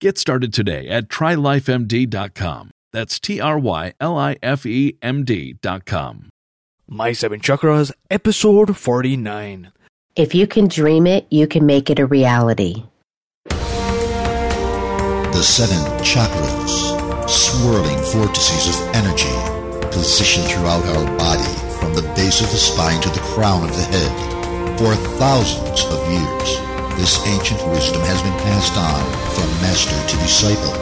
Get started today at trylifemd.com. That's T R Y L I F E M D.com. My Seven Chakras, episode 49. If you can dream it, you can make it a reality. The seven chakras, swirling vortices of energy, positioned throughout our body from the base of the spine to the crown of the head for thousands of years this ancient wisdom has been passed on from master to disciple.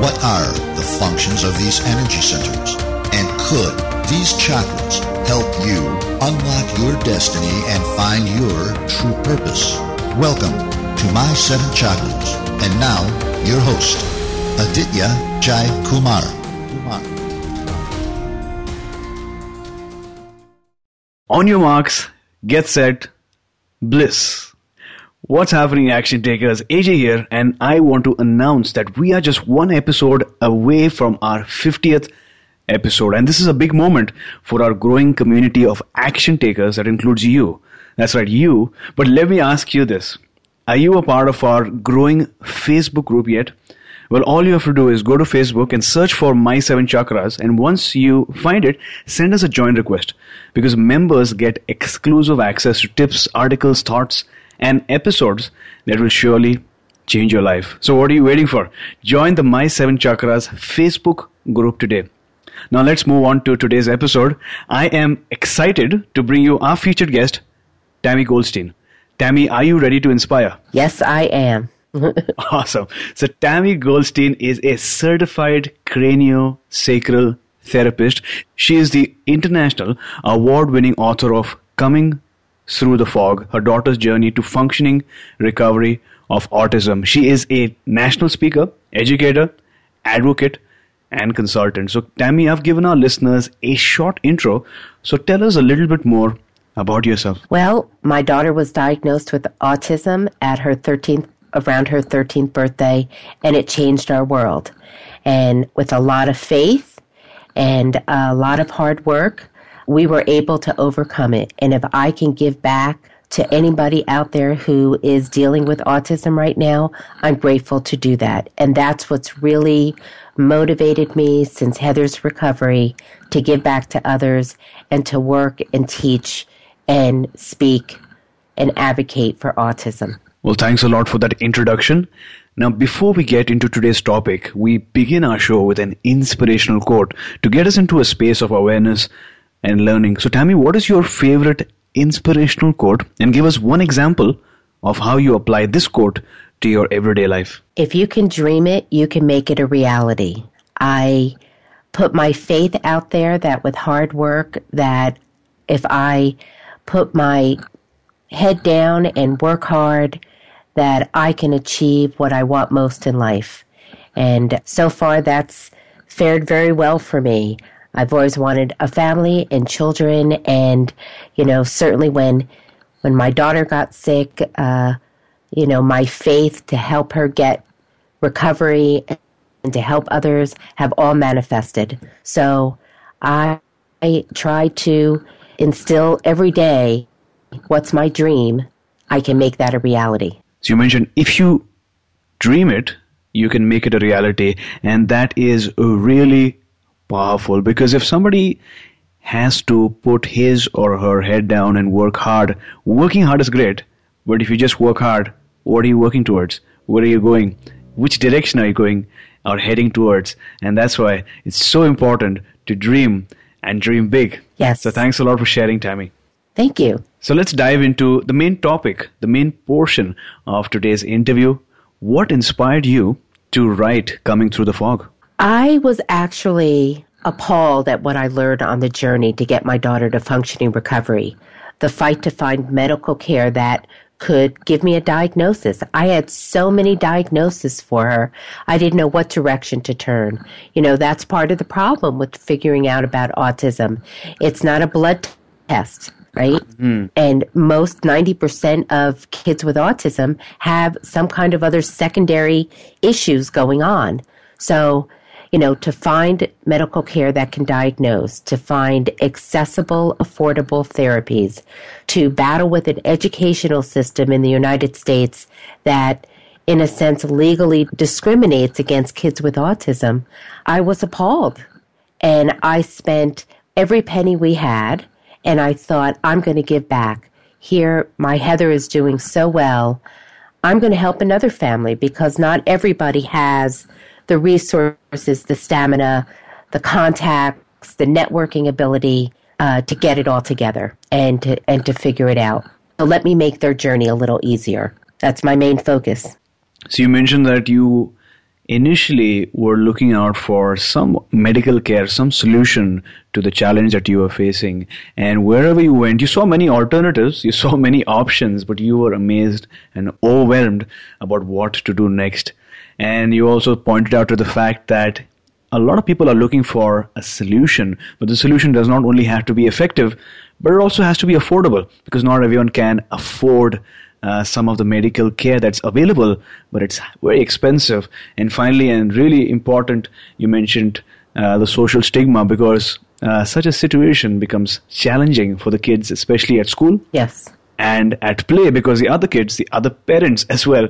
What are the functions of these energy centers? And could these chakras help you unlock your destiny and find your true purpose? Welcome to My Seven Chakras. And now, your host, Aditya Jai Kumar. On your marks, get set, bliss. What's happening, action takers? AJ here, and I want to announce that we are just one episode away from our 50th episode. And this is a big moment for our growing community of action takers that includes you. That's right, you. But let me ask you this Are you a part of our growing Facebook group yet? Well, all you have to do is go to Facebook and search for My Seven Chakras. And once you find it, send us a join request because members get exclusive access to tips, articles, thoughts, and episodes that will surely change your life. So, what are you waiting for? Join the My Seven Chakras Facebook group today. Now, let's move on to today's episode. I am excited to bring you our featured guest, Tammy Goldstein. Tammy, are you ready to inspire? Yes, I am. awesome. So, Tammy Goldstein is a certified craniosacral therapist. She is the international award winning author of Coming through the Fog, her daughter's journey to functioning recovery of autism. She is a national speaker, educator, advocate, and consultant. So, Tammy, I've given our listeners a short intro. So, tell us a little bit more about yourself. Well, my daughter was diagnosed with autism at her 13th, around her 13th birthday, and it changed our world. And with a lot of faith and a lot of hard work, we were able to overcome it. And if I can give back to anybody out there who is dealing with autism right now, I'm grateful to do that. And that's what's really motivated me since Heather's recovery to give back to others and to work and teach and speak and advocate for autism. Well, thanks a lot for that introduction. Now, before we get into today's topic, we begin our show with an inspirational quote to get us into a space of awareness and learning. So, Tammy, what is your favorite inspirational quote? And give us one example of how you apply this quote to your everyday life. If you can dream it, you can make it a reality. I put my faith out there that with hard work, that if I put my head down and work hard, that I can achieve what I want most in life. And so far, that's fared very well for me. I've always wanted a family and children, and you know, certainly when when my daughter got sick, uh, you know, my faith to help her get recovery and to help others have all manifested. So I, I try to instill every day what's my dream. I can make that a reality. So you mentioned if you dream it, you can make it a reality, and that is really powerful because if somebody has to put his or her head down and work hard, working hard is great, but if you just work hard, what are you working towards? Where are you going? Which direction are you going or heading towards? And that's why it's so important to dream and dream big. Yes. So thanks a lot for sharing, Tammy. Thank you. So let's dive into the main topic, the main portion of today's interview. What inspired you to write Coming Through the Fog? I was actually appalled at what I learned on the journey to get my daughter to functioning recovery. The fight to find medical care that could give me a diagnosis. I had so many diagnoses for her. I didn't know what direction to turn. You know, that's part of the problem with figuring out about autism. It's not a blood test right? Mm. And most 90% of kids with autism have some kind of other secondary issues going on. So you know, to find medical care that can diagnose, to find accessible, affordable therapies, to battle with an educational system in the United States that, in a sense, legally discriminates against kids with autism, I was appalled. And I spent every penny we had, and I thought, I'm going to give back. Here, my Heather is doing so well. I'm going to help another family because not everybody has the resources, the stamina, the contacts, the networking ability uh, to get it all together and to and to figure it out. So let me make their journey a little easier. That's my main focus. So you mentioned that you initially were looking out for some medical care, some solution to the challenge that you were facing. And wherever you went, you saw many alternatives, you saw many options, but you were amazed and overwhelmed about what to do next. And you also pointed out to the fact that a lot of people are looking for a solution, but the solution does not only have to be effective, but it also has to be affordable because not everyone can afford uh, some of the medical care that's available, but it's very expensive. And finally, and really important, you mentioned uh, the social stigma because uh, such a situation becomes challenging for the kids, especially at school. Yes. And at play because the other kids, the other parents as well,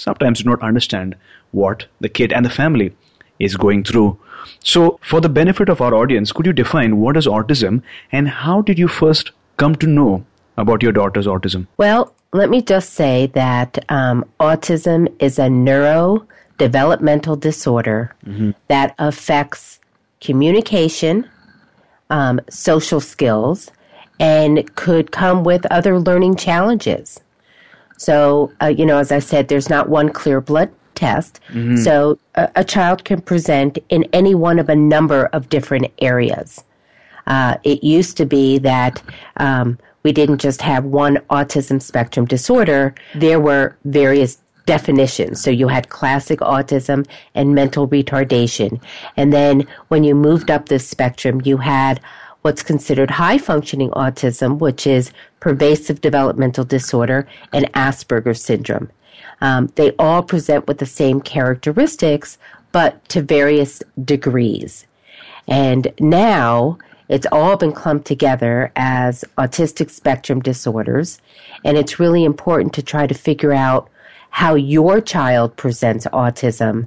sometimes do not understand what the kid and the family is going through. So, for the benefit of our audience, could you define what is autism and how did you first come to know about your daughter's autism? Well, let me just say that um, autism is a neurodevelopmental disorder mm-hmm. that affects communication, um, social skills, and could come with other learning challenges. So, uh, you know, as I said, there's not one clear blood test. Mm-hmm. So, a, a, child can present in any one of a number of different areas. Uh, it used to be that um, we didn't just have one autism spectrum disorder, there were various definitions. So you had classic autism and mental retardation. And then when you moved up this spectrum, you had what's considered high functioning autism, which is pervasive developmental disorder, and Asperger's syndrome. Um, they all present with the same characteristics, but to various degrees. And now it's all been clumped together as autistic spectrum disorders. And it's really important to try to figure out how your child presents autism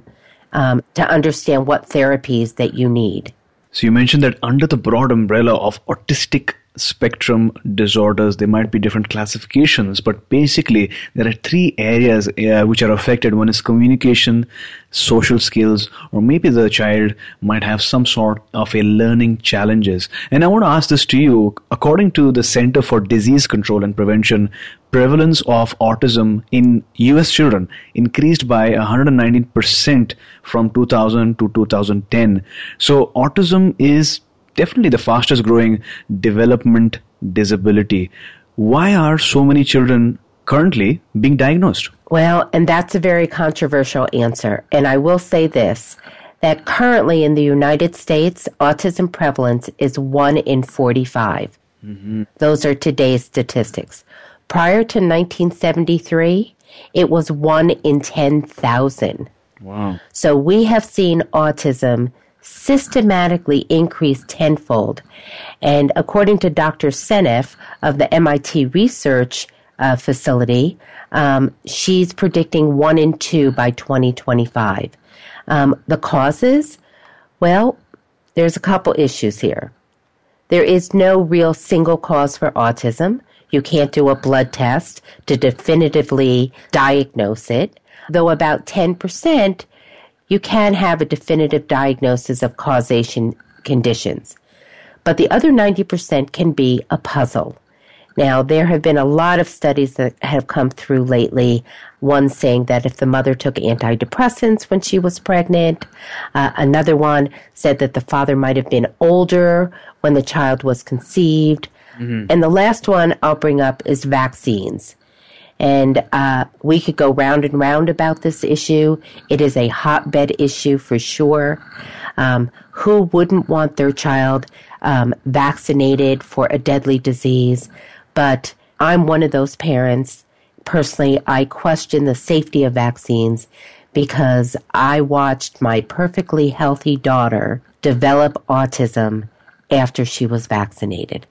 um, to understand what therapies that you need. So you mentioned that under the broad umbrella of autistic spectrum disorders there might be different classifications but basically there are three areas uh, which are affected. One is communication social skills or maybe the child might have some sort of a learning challenges. And i want to ask this to you. According to the center for disease control and prevention prevalence of autism in us children increased by 119% from 2000 to 2010 so autism is definitely the fastest growing development disability. Why are so many children currently being diagnosed? Well, and that's a very controversial answer. And I will say this that currently in the United States, autism prevalence is 1 in 45. Mm-hmm. Those are today's statistics. Prior to 1973, it was 1 in 10,000. Wow. So we have seen autism systematically increase tenfold. And according to Dr. Seneff of the MIT Research uh, Facility, um, she's predicting one in two by 2025. Um, the causes? Well, there's a couple issues here. There is no real single cause for autism. You can't do a blood test to definitively diagnose it, though about 10% you can have a definitive diagnosis of causation conditions. but the other 90% can be a puzzle. Now, there have been a lot of studies that have come through lately. One saying that if the mother took antidepressants when she was pregnant, uh, another one said that the father might have been older when the child was conceived. Mm-hmm. And the last one I'll bring up is vaccines. And uh, we could go round and round about this issue. It is a hotbed issue for sure. Um, who wouldn't want their child um, vaccinated for a deadly disease? But I'm one of those parents. Personally, I question the safety of vaccines because I watched my perfectly healthy daughter develop autism after she was vaccinated.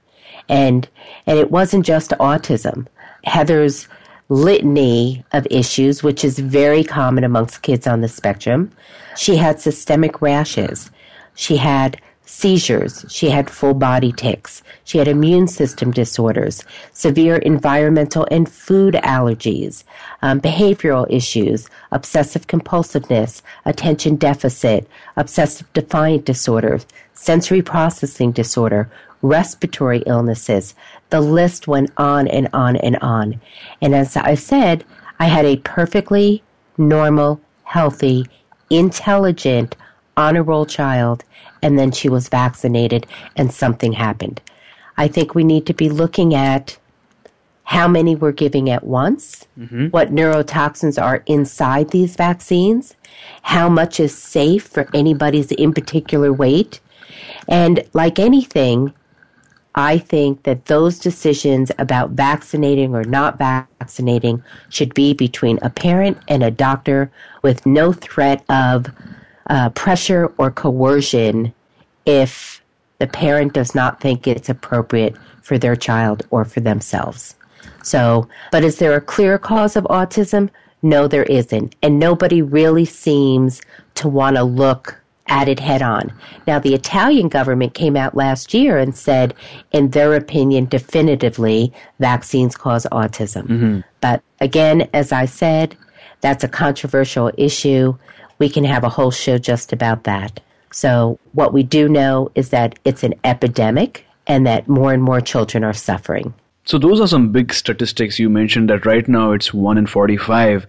And and it wasn't just autism. Heather's litany of issues, which is very common amongst kids on the spectrum. She had systemic rashes. She had seizures. She had full body tics. She had immune system disorders, severe environmental and food allergies, um, behavioral issues, obsessive compulsiveness, attention deficit, obsessive defiant disorders, sensory processing disorder, respiratory illnesses. The list went on and on and on. And as I said, I had a perfectly normal, healthy, intelligent, honor roll child and then she was vaccinated and something happened. I think we need to be looking at how many we're giving at once, mm-hmm. what neurotoxins are inside these vaccines, how much is safe for anybody's in particular weight. And like anything, I think that those decisions about vaccinating or not vaccinating should be between a parent and a doctor with no threat of uh, pressure or coercion if the parent does not think it's appropriate for their child or for themselves. So, but is there a clear cause of autism? No, there isn't. And nobody really seems to want to look at it head on. Now, the Italian government came out last year and said, in their opinion, definitively, vaccines cause autism. Mm-hmm. But again, as I said, that's a controversial issue. We can have a whole show just about that. So, what we do know is that it's an epidemic and that more and more children are suffering. So, those are some big statistics. You mentioned that right now it's 1 in 45.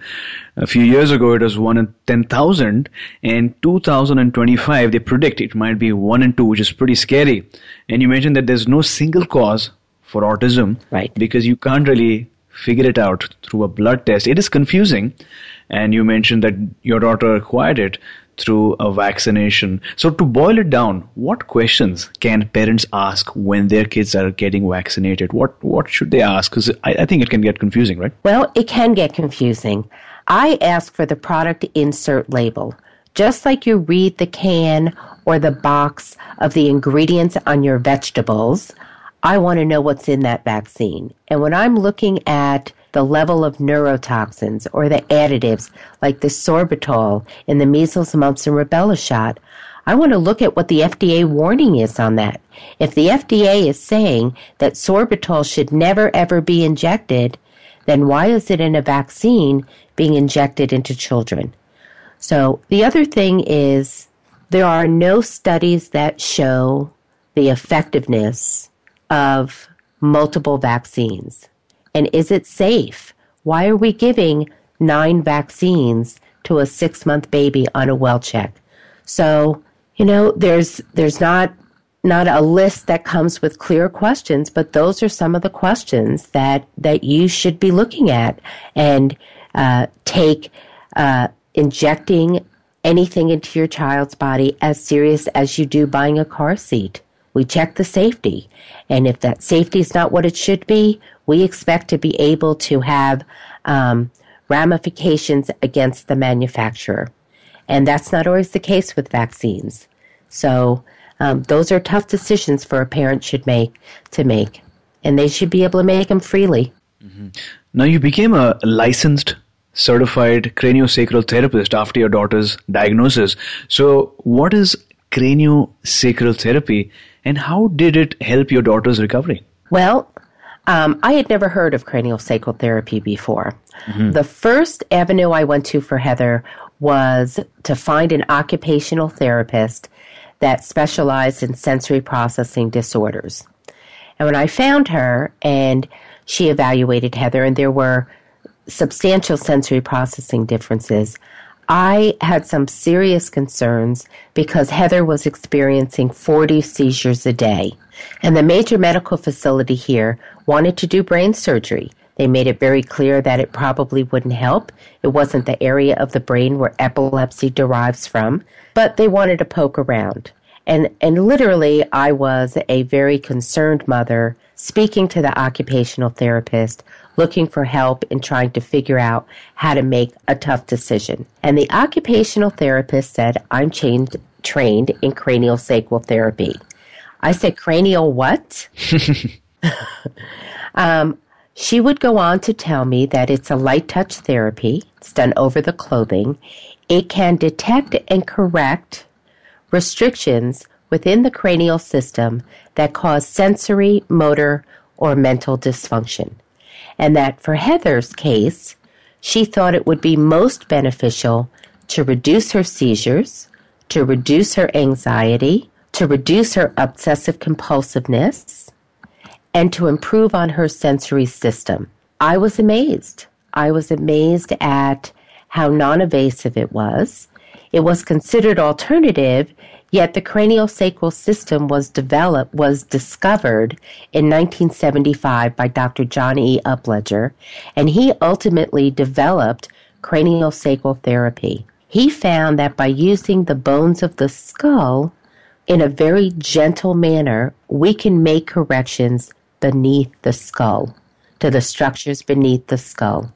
A few years ago it was 1 in 10,000. And 2025 they predict it might be 1 in 2, which is pretty scary. And you mentioned that there's no single cause for autism. Right. Because you can't really figure it out through a blood test. It is confusing. And you mentioned that your daughter acquired it through a vaccination. So, to boil it down, what questions can parents ask when their kids are getting vaccinated? What what should they ask? Because I, I think it can get confusing, right? Well, it can get confusing. I ask for the product insert label. Just like you read the can or the box of the ingredients on your vegetables, I want to know what's in that vaccine. And when I'm looking at the level of neurotoxins or the additives like the sorbitol in the measles, mumps, and rubella shot. I want to look at what the FDA warning is on that. If the FDA is saying that sorbitol should never ever be injected, then why is it in a vaccine being injected into children? So the other thing is there are no studies that show the effectiveness of multiple vaccines. And is it safe? Why are we giving nine vaccines to a six month baby on a well check? So, you know, there's, there's not, not a list that comes with clear questions, but those are some of the questions that, that you should be looking at and, uh, take, uh, injecting anything into your child's body as serious as you do buying a car seat. We check the safety. And if that safety is not what it should be, we expect to be able to have um, ramifications against the manufacturer. And that's not always the case with vaccines. So um, those are tough decisions for a parent should make to make, and they should be able to make them freely. Mm-hmm. Now you became a licensed certified craniosacral therapist after your daughter's diagnosis. So what is craniosacral therapy and how did it help your daughter's recovery? Well, um, I had never heard of cranial sacral therapy before. Mm-hmm. The first avenue I went to for Heather was to find an occupational therapist that specialized in sensory processing disorders. And when I found her and she evaluated Heather, and there were substantial sensory processing differences, I had some serious concerns because Heather was experiencing 40 seizures a day. And the major medical facility here wanted to do brain surgery. They made it very clear that it probably wouldn't help. It wasn't the area of the brain where epilepsy derives from, but they wanted to poke around. And, and literally, I was a very concerned mother speaking to the occupational therapist, looking for help in trying to figure out how to make a tough decision. And the occupational therapist said, I'm trained, trained in cranial sacral therapy. I said, cranial what? um, she would go on to tell me that it's a light touch therapy. It's done over the clothing. It can detect and correct restrictions within the cranial system that cause sensory, motor, or mental dysfunction. And that for Heather's case, she thought it would be most beneficial to reduce her seizures, to reduce her anxiety, to reduce her obsessive compulsiveness, and to improve on her sensory system. I was amazed. I was amazed at how non invasive it was. It was considered alternative Yet the craniosacral system was developed, was discovered in 1975 by Dr. John E. Upledger, and he ultimately developed craniosacral therapy. He found that by using the bones of the skull in a very gentle manner, we can make corrections beneath the skull, to the structures beneath the skull.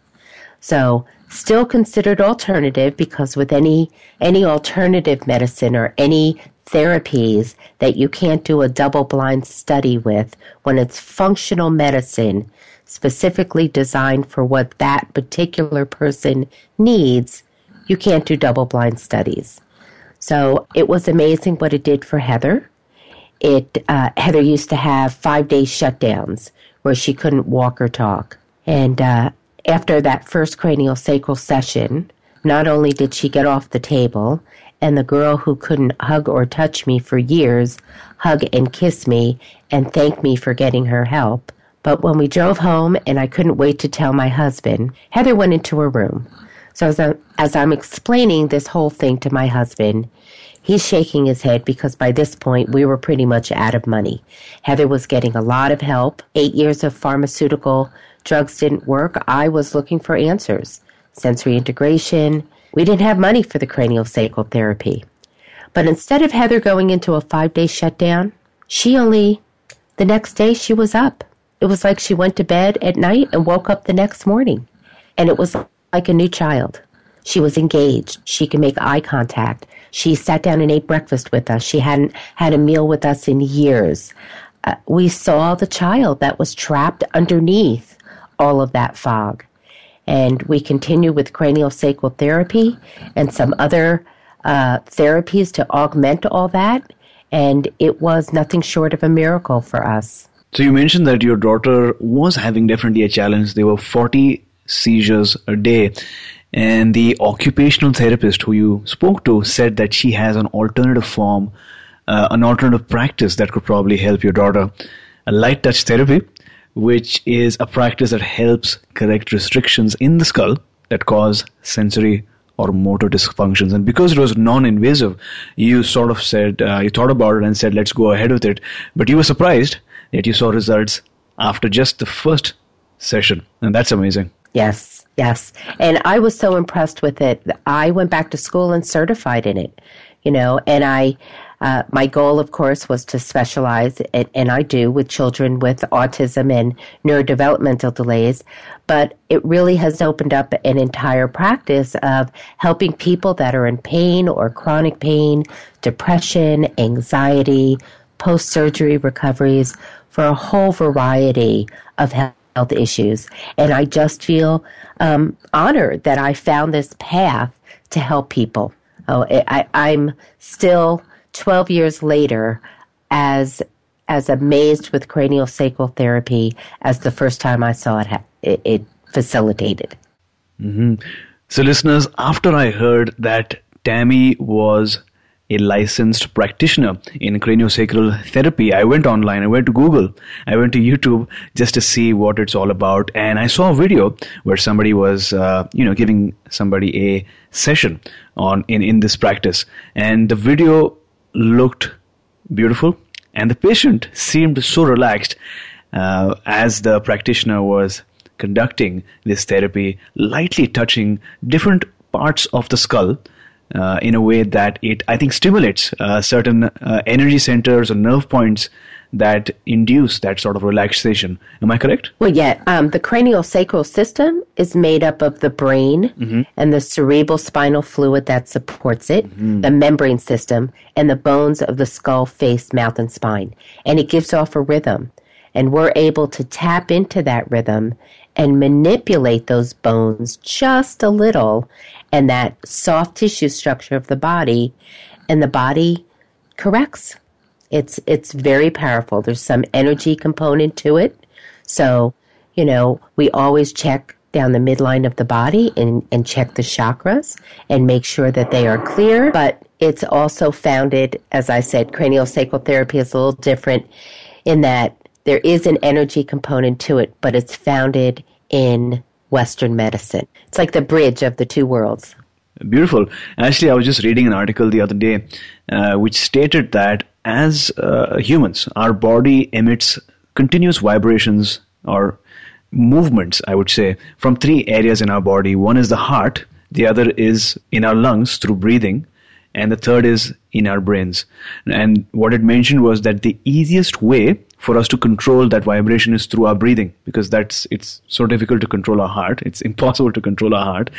So still considered alternative because with any any alternative medicine or any therapies that you can't do a double blind study with when it's functional medicine specifically designed for what that particular person needs you can't do double blind studies so it was amazing what it did for heather it uh, heather used to have five day shutdowns where she couldn't walk or talk and uh, after that first cranial sacral session, not only did she get off the table, and the girl who couldn't hug or touch me for years hug and kiss me and thank me for getting her help. But when we drove home and I couldn't wait to tell my husband, Heather went into her room. So as I'm, as I'm explaining this whole thing to my husband, he's shaking his head because by this point we were pretty much out of money. Heather was getting a lot of help, eight years of pharmaceutical drugs didn't work, I was looking for answers. Sensory integration. We didn't have money for the cranial sacral therapy. But instead of Heather going into a five day shutdown, she only, the next day, she was up. It was like she went to bed at night and woke up the next morning. And it was like a new child. She was engaged. She could make eye contact. She sat down and ate breakfast with us. She hadn't had a meal with us in years. Uh, we saw the child that was trapped underneath all of that fog. And we continue with cranial sacral therapy and some other uh, therapies to augment all that. And it was nothing short of a miracle for us. So you mentioned that your daughter was having definitely a challenge. There were 40 seizures a day. And the occupational therapist who you spoke to said that she has an alternative form, uh, an alternative practice that could probably help your daughter. A light touch therapy which is a practice that helps correct restrictions in the skull that cause sensory or motor dysfunctions. And because it was non-invasive, you sort of said, uh, you thought about it and said, let's go ahead with it. But you were surprised that you saw results after just the first session. And that's amazing. Yes, yes. And I was so impressed with it. I went back to school and certified in it, you know, and I, uh, my goal, of course, was to specialize, and I do, with children with autism and neurodevelopmental delays. But it really has opened up an entire practice of helping people that are in pain or chronic pain, depression, anxiety, post surgery recoveries for a whole variety of health issues. And I just feel um, honored that I found this path to help people. Oh, I, I'm still 12 years later as as amazed with cranial sacral therapy as the first time I saw it, it, it facilitated. Mm-hmm. So, listeners, after I heard that Tammy was a licensed practitioner in craniosacral therapy. I went online, I went to Google, I went to YouTube just to see what it's all about, and I saw a video where somebody was, uh, you know, giving somebody a session on in in this practice, and the video looked beautiful, and the patient seemed so relaxed uh, as the practitioner was conducting this therapy, lightly touching different parts of the skull uh, in a way that it, I think, stimulates uh, certain uh, energy centers or nerve points that induce that sort of relaxation. Am I correct? Well, yeah. Um, the cranial sacral system is made up of the brain Mm-hmm. and the cerebral spinal fluid that supports it, Mm-hmm. the membrane system, and the bones of the skull, face, mouth, and spine. And it gives off a rhythm. And we're able to tap into that rhythm and manipulate those bones just a little and that soft tissue structure of the body, and the body corrects. It's it's very powerful. There's some energy component to it. So, you know, we always check down the midline of the body and, and check the chakras and make sure that they are clear. But it's also founded, as I said, cranial sacral therapy is a little different in that there is an energy component to it, but it's founded in Western medicine. It's like the bridge of the two worlds. Beautiful. Actually, I was just reading an article the other day uh, which stated that as uh, humans, our body emits continuous vibrations or movements, I would say, from three areas in our body. One is the heart, the other is in our lungs through breathing, and the third is in our brains. And what it mentioned was that the easiest way for us to control that vibration is through our breathing because that's it's so difficult to control our heart. It's impossible to control our heart.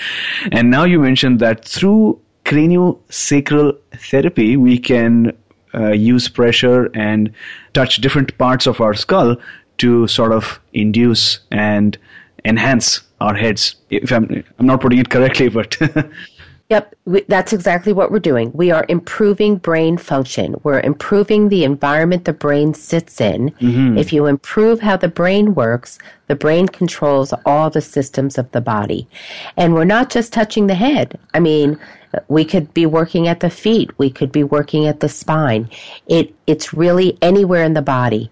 And now you mentioned that through craniosacral therapy, we can uh, use pressure and touch different parts of our skull to sort of induce and enhance our heads. If I'm, I'm not putting it correctly, but Yep, we, that's exactly what we're doing. We are improving brain function. We're improving the environment the brain sits in. If you improve how the brain works, the brain controls all the systems of the body. And we're not just touching the head. I mean, we could be working at the feet. We could be working at the spine. It, it's really anywhere in the body.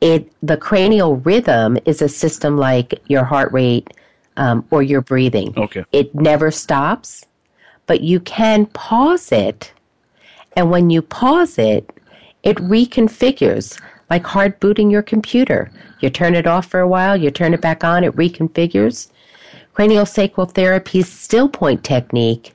It, the cranial rhythm is a system like your heart rate, um, or your breathing. Okay. It never stops but you can pause it. And when you pause it, it reconfigures like hard booting your computer. You turn it off for a while, you turn it back on, it reconfigures. Cranial sacral therapy's still point technique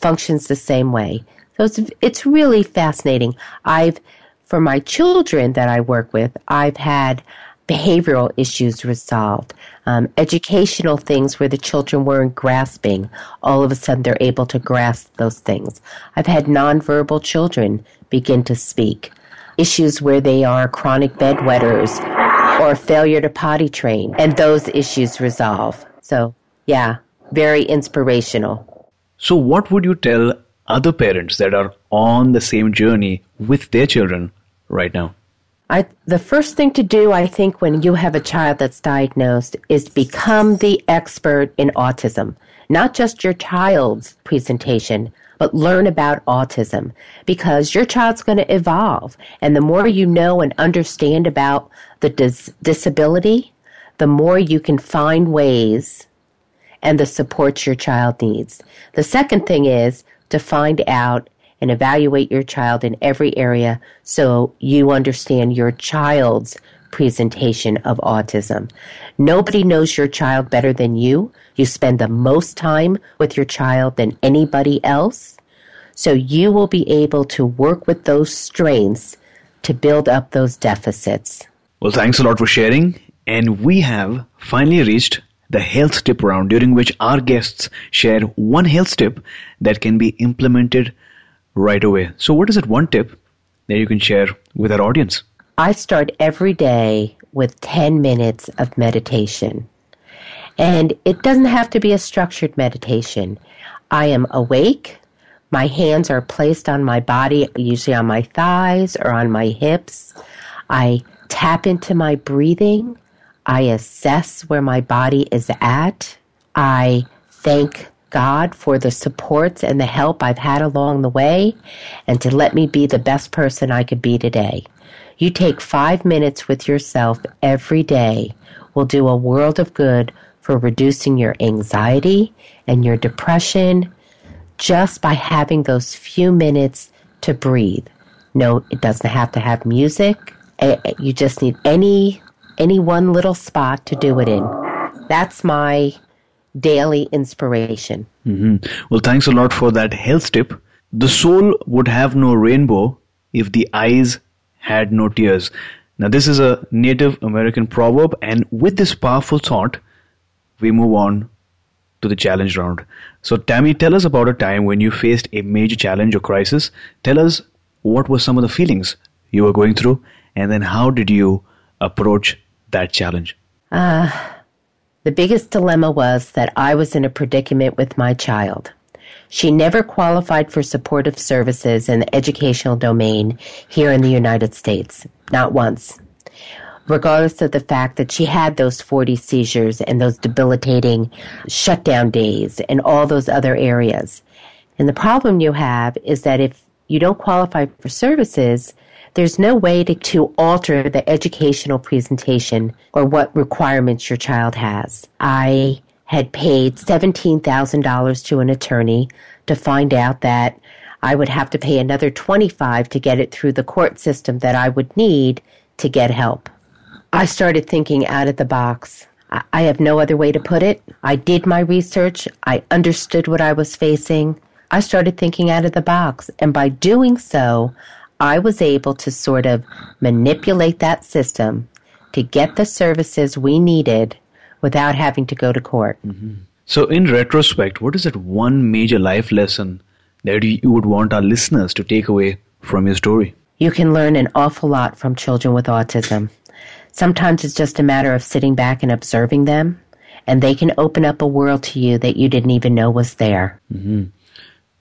functions the same way. So it's, it's really fascinating. I've, for my children that I work with, I've had behavioral issues resolved, um, educational things where the children weren't grasping. All of a sudden, they're able to grasp those things. I've had nonverbal children begin to speak. Issues where they are chronic bedwetters or failure to potty train, and those issues resolve. So, yeah, very inspirational. So, what would you tell other parents that are on the same journey with their children right now? I, the first thing to do, I think, when you have a child that's diagnosed is become the expert in autism. Not just your child's presentation, but learn about autism because your child's going to evolve. And the more you know and understand about the dis- disability, the more you can find ways and the support your child needs. The second thing is to find out and evaluate your child in every area so you understand your child's presentation of autism. Nobody knows your child better than you. You spend the most time with your child than anybody else. So you will be able to work with those strengths to build up those deficits. Well, thanks a lot for sharing. And we have finally reached the health tip round during which our guests share one health tip that can be implemented right away. So, what is that one tip that you can share with our audience? I start every day with 10 minutes of meditation. And it doesn't have to be a structured meditation. I am awake. My hands are placed on my body, usually on my thighs or on my hips. I tap into my breathing. I assess where my body is at. I thank God for the supports and the help I've had along the way and to let me be the best person I could be today. You take five minutes with yourself every day will do a world of good for reducing your anxiety and your depression just by having those few minutes to breathe. No, it doesn't have to have music. You just need any any one little spot to do it in. That's my daily inspiration. Mm-hmm. Well, thanks a lot for that health tip. The soul would have no rainbow if the eyes had no tears. Now, this is a Native American proverb, and with this powerful thought, we move on to the challenge round. So, Tammy, tell us about a time when you faced a major challenge or crisis. Tell us what were some of the feelings you were going through, and then how did you approach that challenge? Uh, the biggest dilemma was that I was in a predicament with my child. She never qualified for supportive services in the educational domain here in the United States, not once regardless of the fact that she had those 40 seizures and those debilitating shutdown days and all those other areas. And the problem you have is that if you don't qualify for services, there's no way to, to alter the educational presentation or what requirements your child has. I had paid $17,000 to an attorney to find out that I would have to pay another 25 to get it through the court system that I would need to get help. I started thinking out of the box. I have no other way to put it. I did my research. I understood what I was facing. I started thinking out of the box. And by doing so, I was able to sort of manipulate that system to get the services we needed without having to go to court. Mm-hmm. So, in retrospect, what is that one major life lesson that you would want our listeners to take away from your story? You can learn an awful lot from children with autism. Sometimes it's just a matter of sitting back and observing them, and they can open up a world to you that you didn't even know was there. Mm-hmm.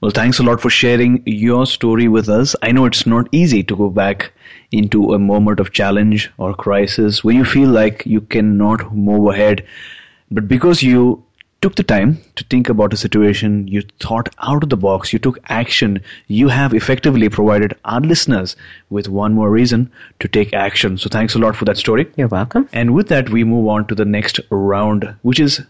Well, thanks a lot for sharing your story with us. I know it's not easy to go back into a moment of challenge or crisis where you feel like you cannot move ahead. But because you took the time to think about a situation, you thought out of the box, you took action, you have effectively provided our listeners with one more reason to take action. So thanks a lot for that story. You're welcome. And with that, we move on to the next round, which is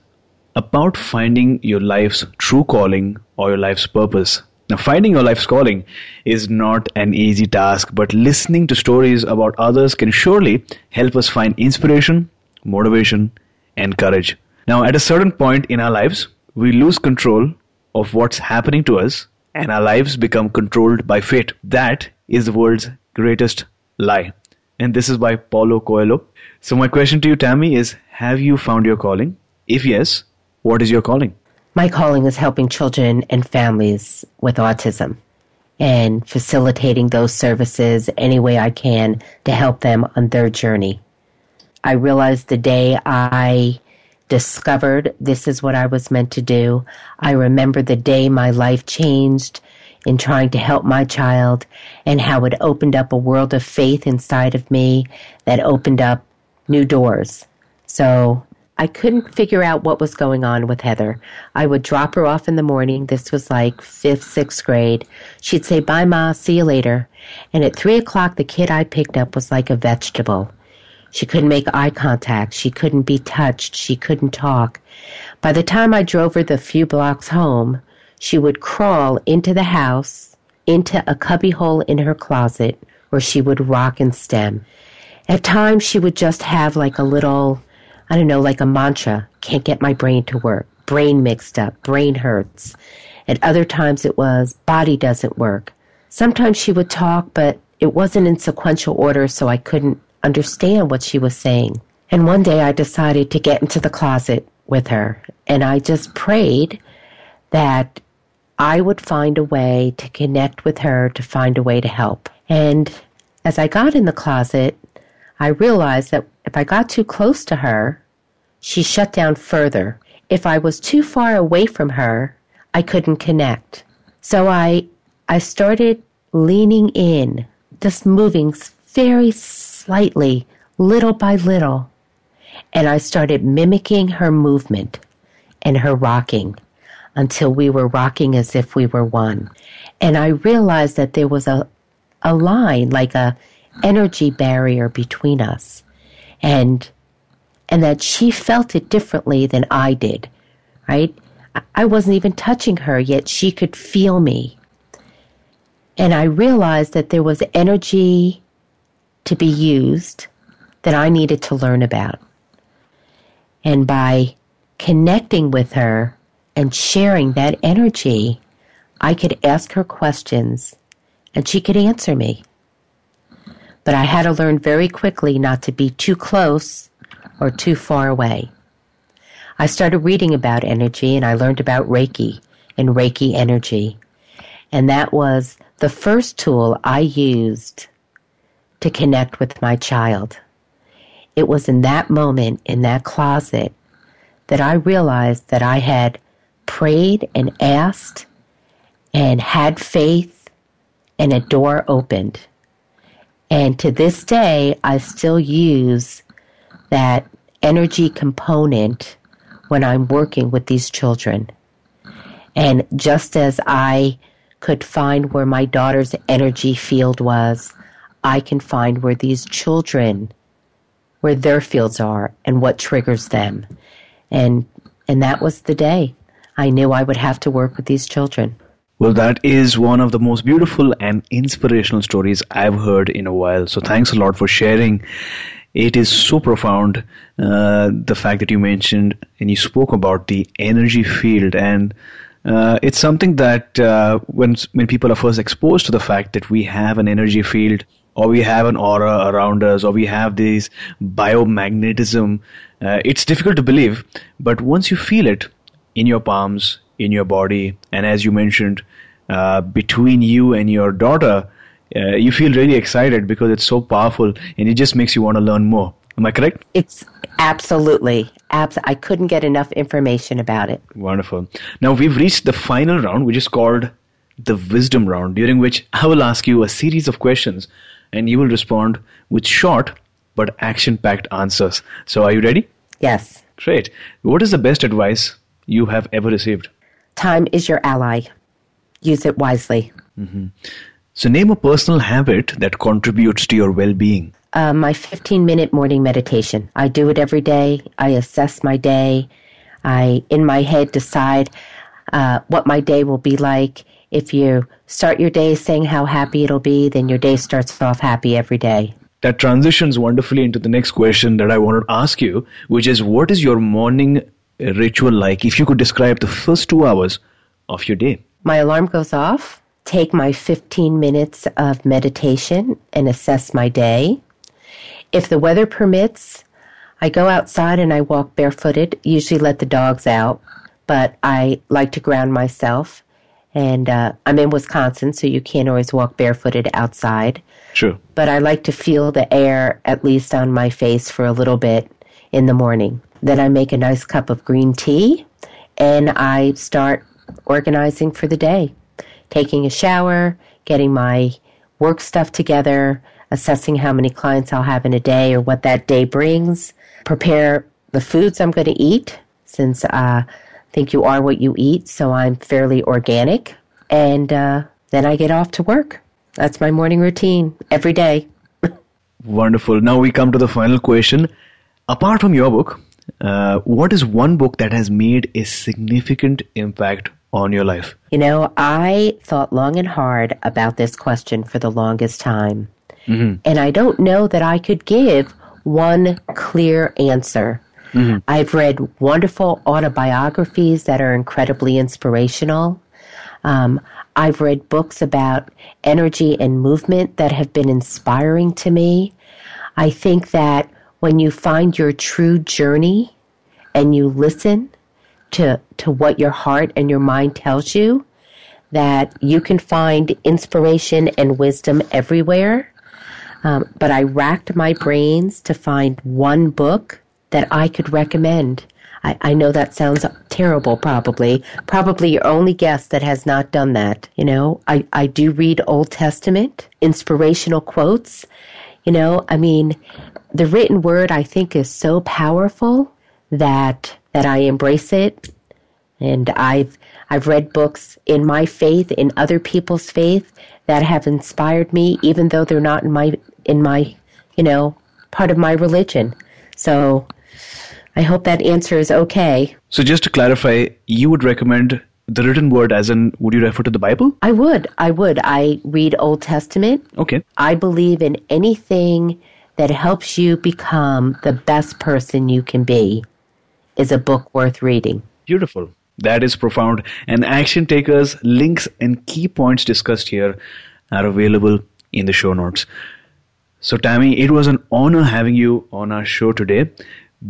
about finding your life's true calling or your life's purpose. Now, finding your life's calling is not an easy task, but listening to stories about others can surely help us find inspiration, motivation, and courage. Now, at a certain point in our lives, we lose control of what's happening to us and our lives become controlled by fate. That is the world's greatest lie. And this is by Paulo Coelho. So, my question to you, Tammy, is Have you found your calling? If yes, what is your calling? My calling is helping children and families with autism and facilitating those services any way I can to help them on their journey. I realized the day I discovered this is what I was meant to do. I remember the day my life changed in trying to help my child and how it opened up a world of faith inside of me that opened up new doors. So I couldn't figure out what was going on with Heather. I would drop her off in the morning. This was like fifth, sixth grade. She'd say, Bye, Ma, see you later. And at three o'clock, the kid I picked up was like a vegetable. She couldn't make eye contact. She couldn't be touched. She couldn't talk. By the time I drove her the few blocks home, she would crawl into the house, into a cubbyhole in her closet where she would rock and stem. At times, she would just have like a little, I don't know, like a mantra can't get my brain to work, brain mixed up, brain hurts. At other times, it was body doesn't work. Sometimes she would talk, but it wasn't in sequential order, so I couldn't understand what she was saying. And one day I decided to get into the closet with her and I just prayed that I would find a way to connect with her to find a way to help. And as I got in the closet, I realized that if I got too close to her, she shut down further. If I was too far away from her, I couldn't connect. So I I started leaning in, just moving very slightly, little by little, and I started mimicking her movement and her rocking. until we were rocking as if we were one. And I realized that there was a, a line, like a energy barrier between us. And and that she felt it differently than I did, right? I wasn't even touching her, yet she could feel me. And I realized that there was energy to be used that I needed to learn about. And by connecting with her and sharing that energy, I could ask her questions and she could answer me. But I had to learn very quickly not to be too close or too far away. I started reading about energy and I learned about Reiki and Reiki energy. And that was the first tool I used to connect with my child. It was in that moment, in that closet, that I realized that I had prayed and asked and had faith and a door opened. And to this day, I still use that energy component when I'm working with these children. And just as I could find where my daughter's energy field was, I can find where these children, where their fields are and what triggers them. And, and that was the day I knew I would have to work with these children. Well, that is one of the most beautiful and inspirational stories I've heard in a while. So thanks a lot for sharing. It is so profound, uh, the fact that you mentioned and you spoke about the energy field and uh, it's something that uh, when when people are first exposed to the fact that we have an energy field or we have an aura around us or we have this biomagnetism, uh, it's difficult to believe. But once you feel it in your palms, in your body, and as you mentioned, uh, between you and your daughter, uh, you feel really excited because it's so powerful and it just makes you want to learn more. Am I correct? It's absolutely, abs- I couldn't get enough information about it. Wonderful. Now we've reached the final round, which is called the wisdom round, during which I will ask you a series of questions and you will respond with short but action packed answers. So, are you ready? Yes. Great. What is the best advice you have ever received? Time is your ally. Use it wisely. Mm-hmm. So, name a personal habit that contributes to your well being. Uh, my 15 minute morning meditation. I do it every day. I assess my day. I, in my head, decide uh, what my day will be like. If you start your day saying how happy it'll be, then your day starts off happy every day. That transitions wonderfully into the next question that I wanted to ask you, which is what is your morning ritual like? If you could describe the first two hours of your day. My alarm goes off, take my 15 minutes of meditation and assess my day. If the weather permits, I go outside and I walk barefooted, usually let the dogs out, but I like to ground myself. And uh, I'm in Wisconsin, so you can't always walk barefooted outside. Sure. But I like to feel the air at least on my face for a little bit in the morning. Then I make a nice cup of green tea and I start organizing for the day, taking a shower, getting my work stuff together, assessing how many clients I'll have in a day or what that day brings, prepare the foods I'm going to eat since uh, I think you are what you eat, so I'm fairly organic. And uh, then I get off to work. That's my morning routine every day. Wonderful. Now we come to the final question. Apart from your book, uh, what is one book that has made a significant impact on your life? You know, I thought long and hard about this question for the longest time. Mm-hmm. And I don't know that I could give one clear answer. Mm-hmm. I've read wonderful autobiographies that are incredibly inspirational. Um, I've read books about energy and movement that have been inspiring to me. I think that when you find your true journey and you listen to, to what your heart and your mind tells you, that you can find inspiration and wisdom everywhere. Um, but I racked my brains to find one book that I could recommend. I, I know that sounds terrible, probably. Probably your only guest that has not done that. You know, I, I do read Old Testament, inspirational quotes. You know, I mean, the written word I think is so powerful that that I embrace it And I've I've read books in my faith, in other people's faith that have inspired me, even though they're not in my in my you know part of my religion. So I hope that answer is okay. So just to clarify, you would recommend the written word as in would you refer to the Bible? I would. I would. I read Old Testament. Okay. I believe in anything that helps you become the best person you can be is a book worth reading. Beautiful. That is profound. And Action Takers links and key points discussed here are available in the show notes. So, Tammy, it was an honor having you on our show today.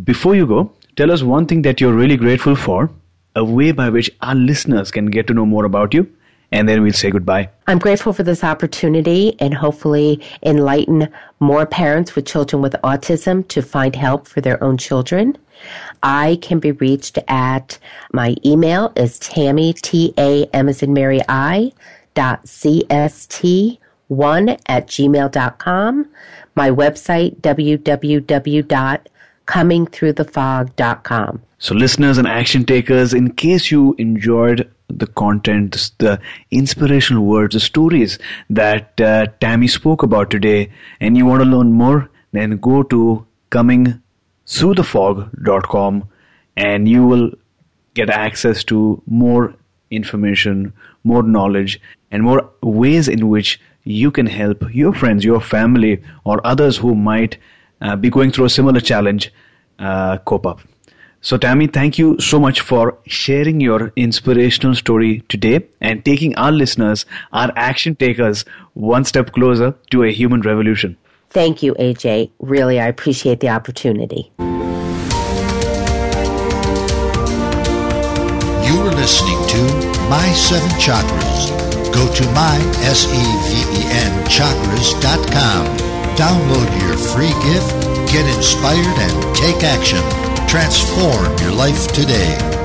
Before you go, tell us one thing that you're really grateful for, a way by which our listeners can get to know more about you, and then we'll say goodbye. I'm grateful for this opportunity and hopefully enlighten more parents with children with autism to find help for their own children. I can be reached at my email is Tammy T A M as in Mary I dot CST one at gmail.com. My website www.comingthroughthefog.com. So, listeners and action takers, in case you enjoyed the content, the inspirational words, the stories that uh, Tammy spoke about today, and you want to learn more, then go to comingthroughthefog.com and you will get access to more information, more knowledge, and more ways in which you can help your friends, your family, or others who might uh, be going through a similar challenge uh, cope up. So, Tammy, thank you so much for sharing your inspirational story today and taking our listeners, our action takers, one step closer to a human revolution. Thank you, AJ. Really, I appreciate the opportunity. You are listening to My Seven Chakras. Go to my, S-E-V-E-N, chakras.com. Download your free gift, get inspired, and take action. Transform your life today.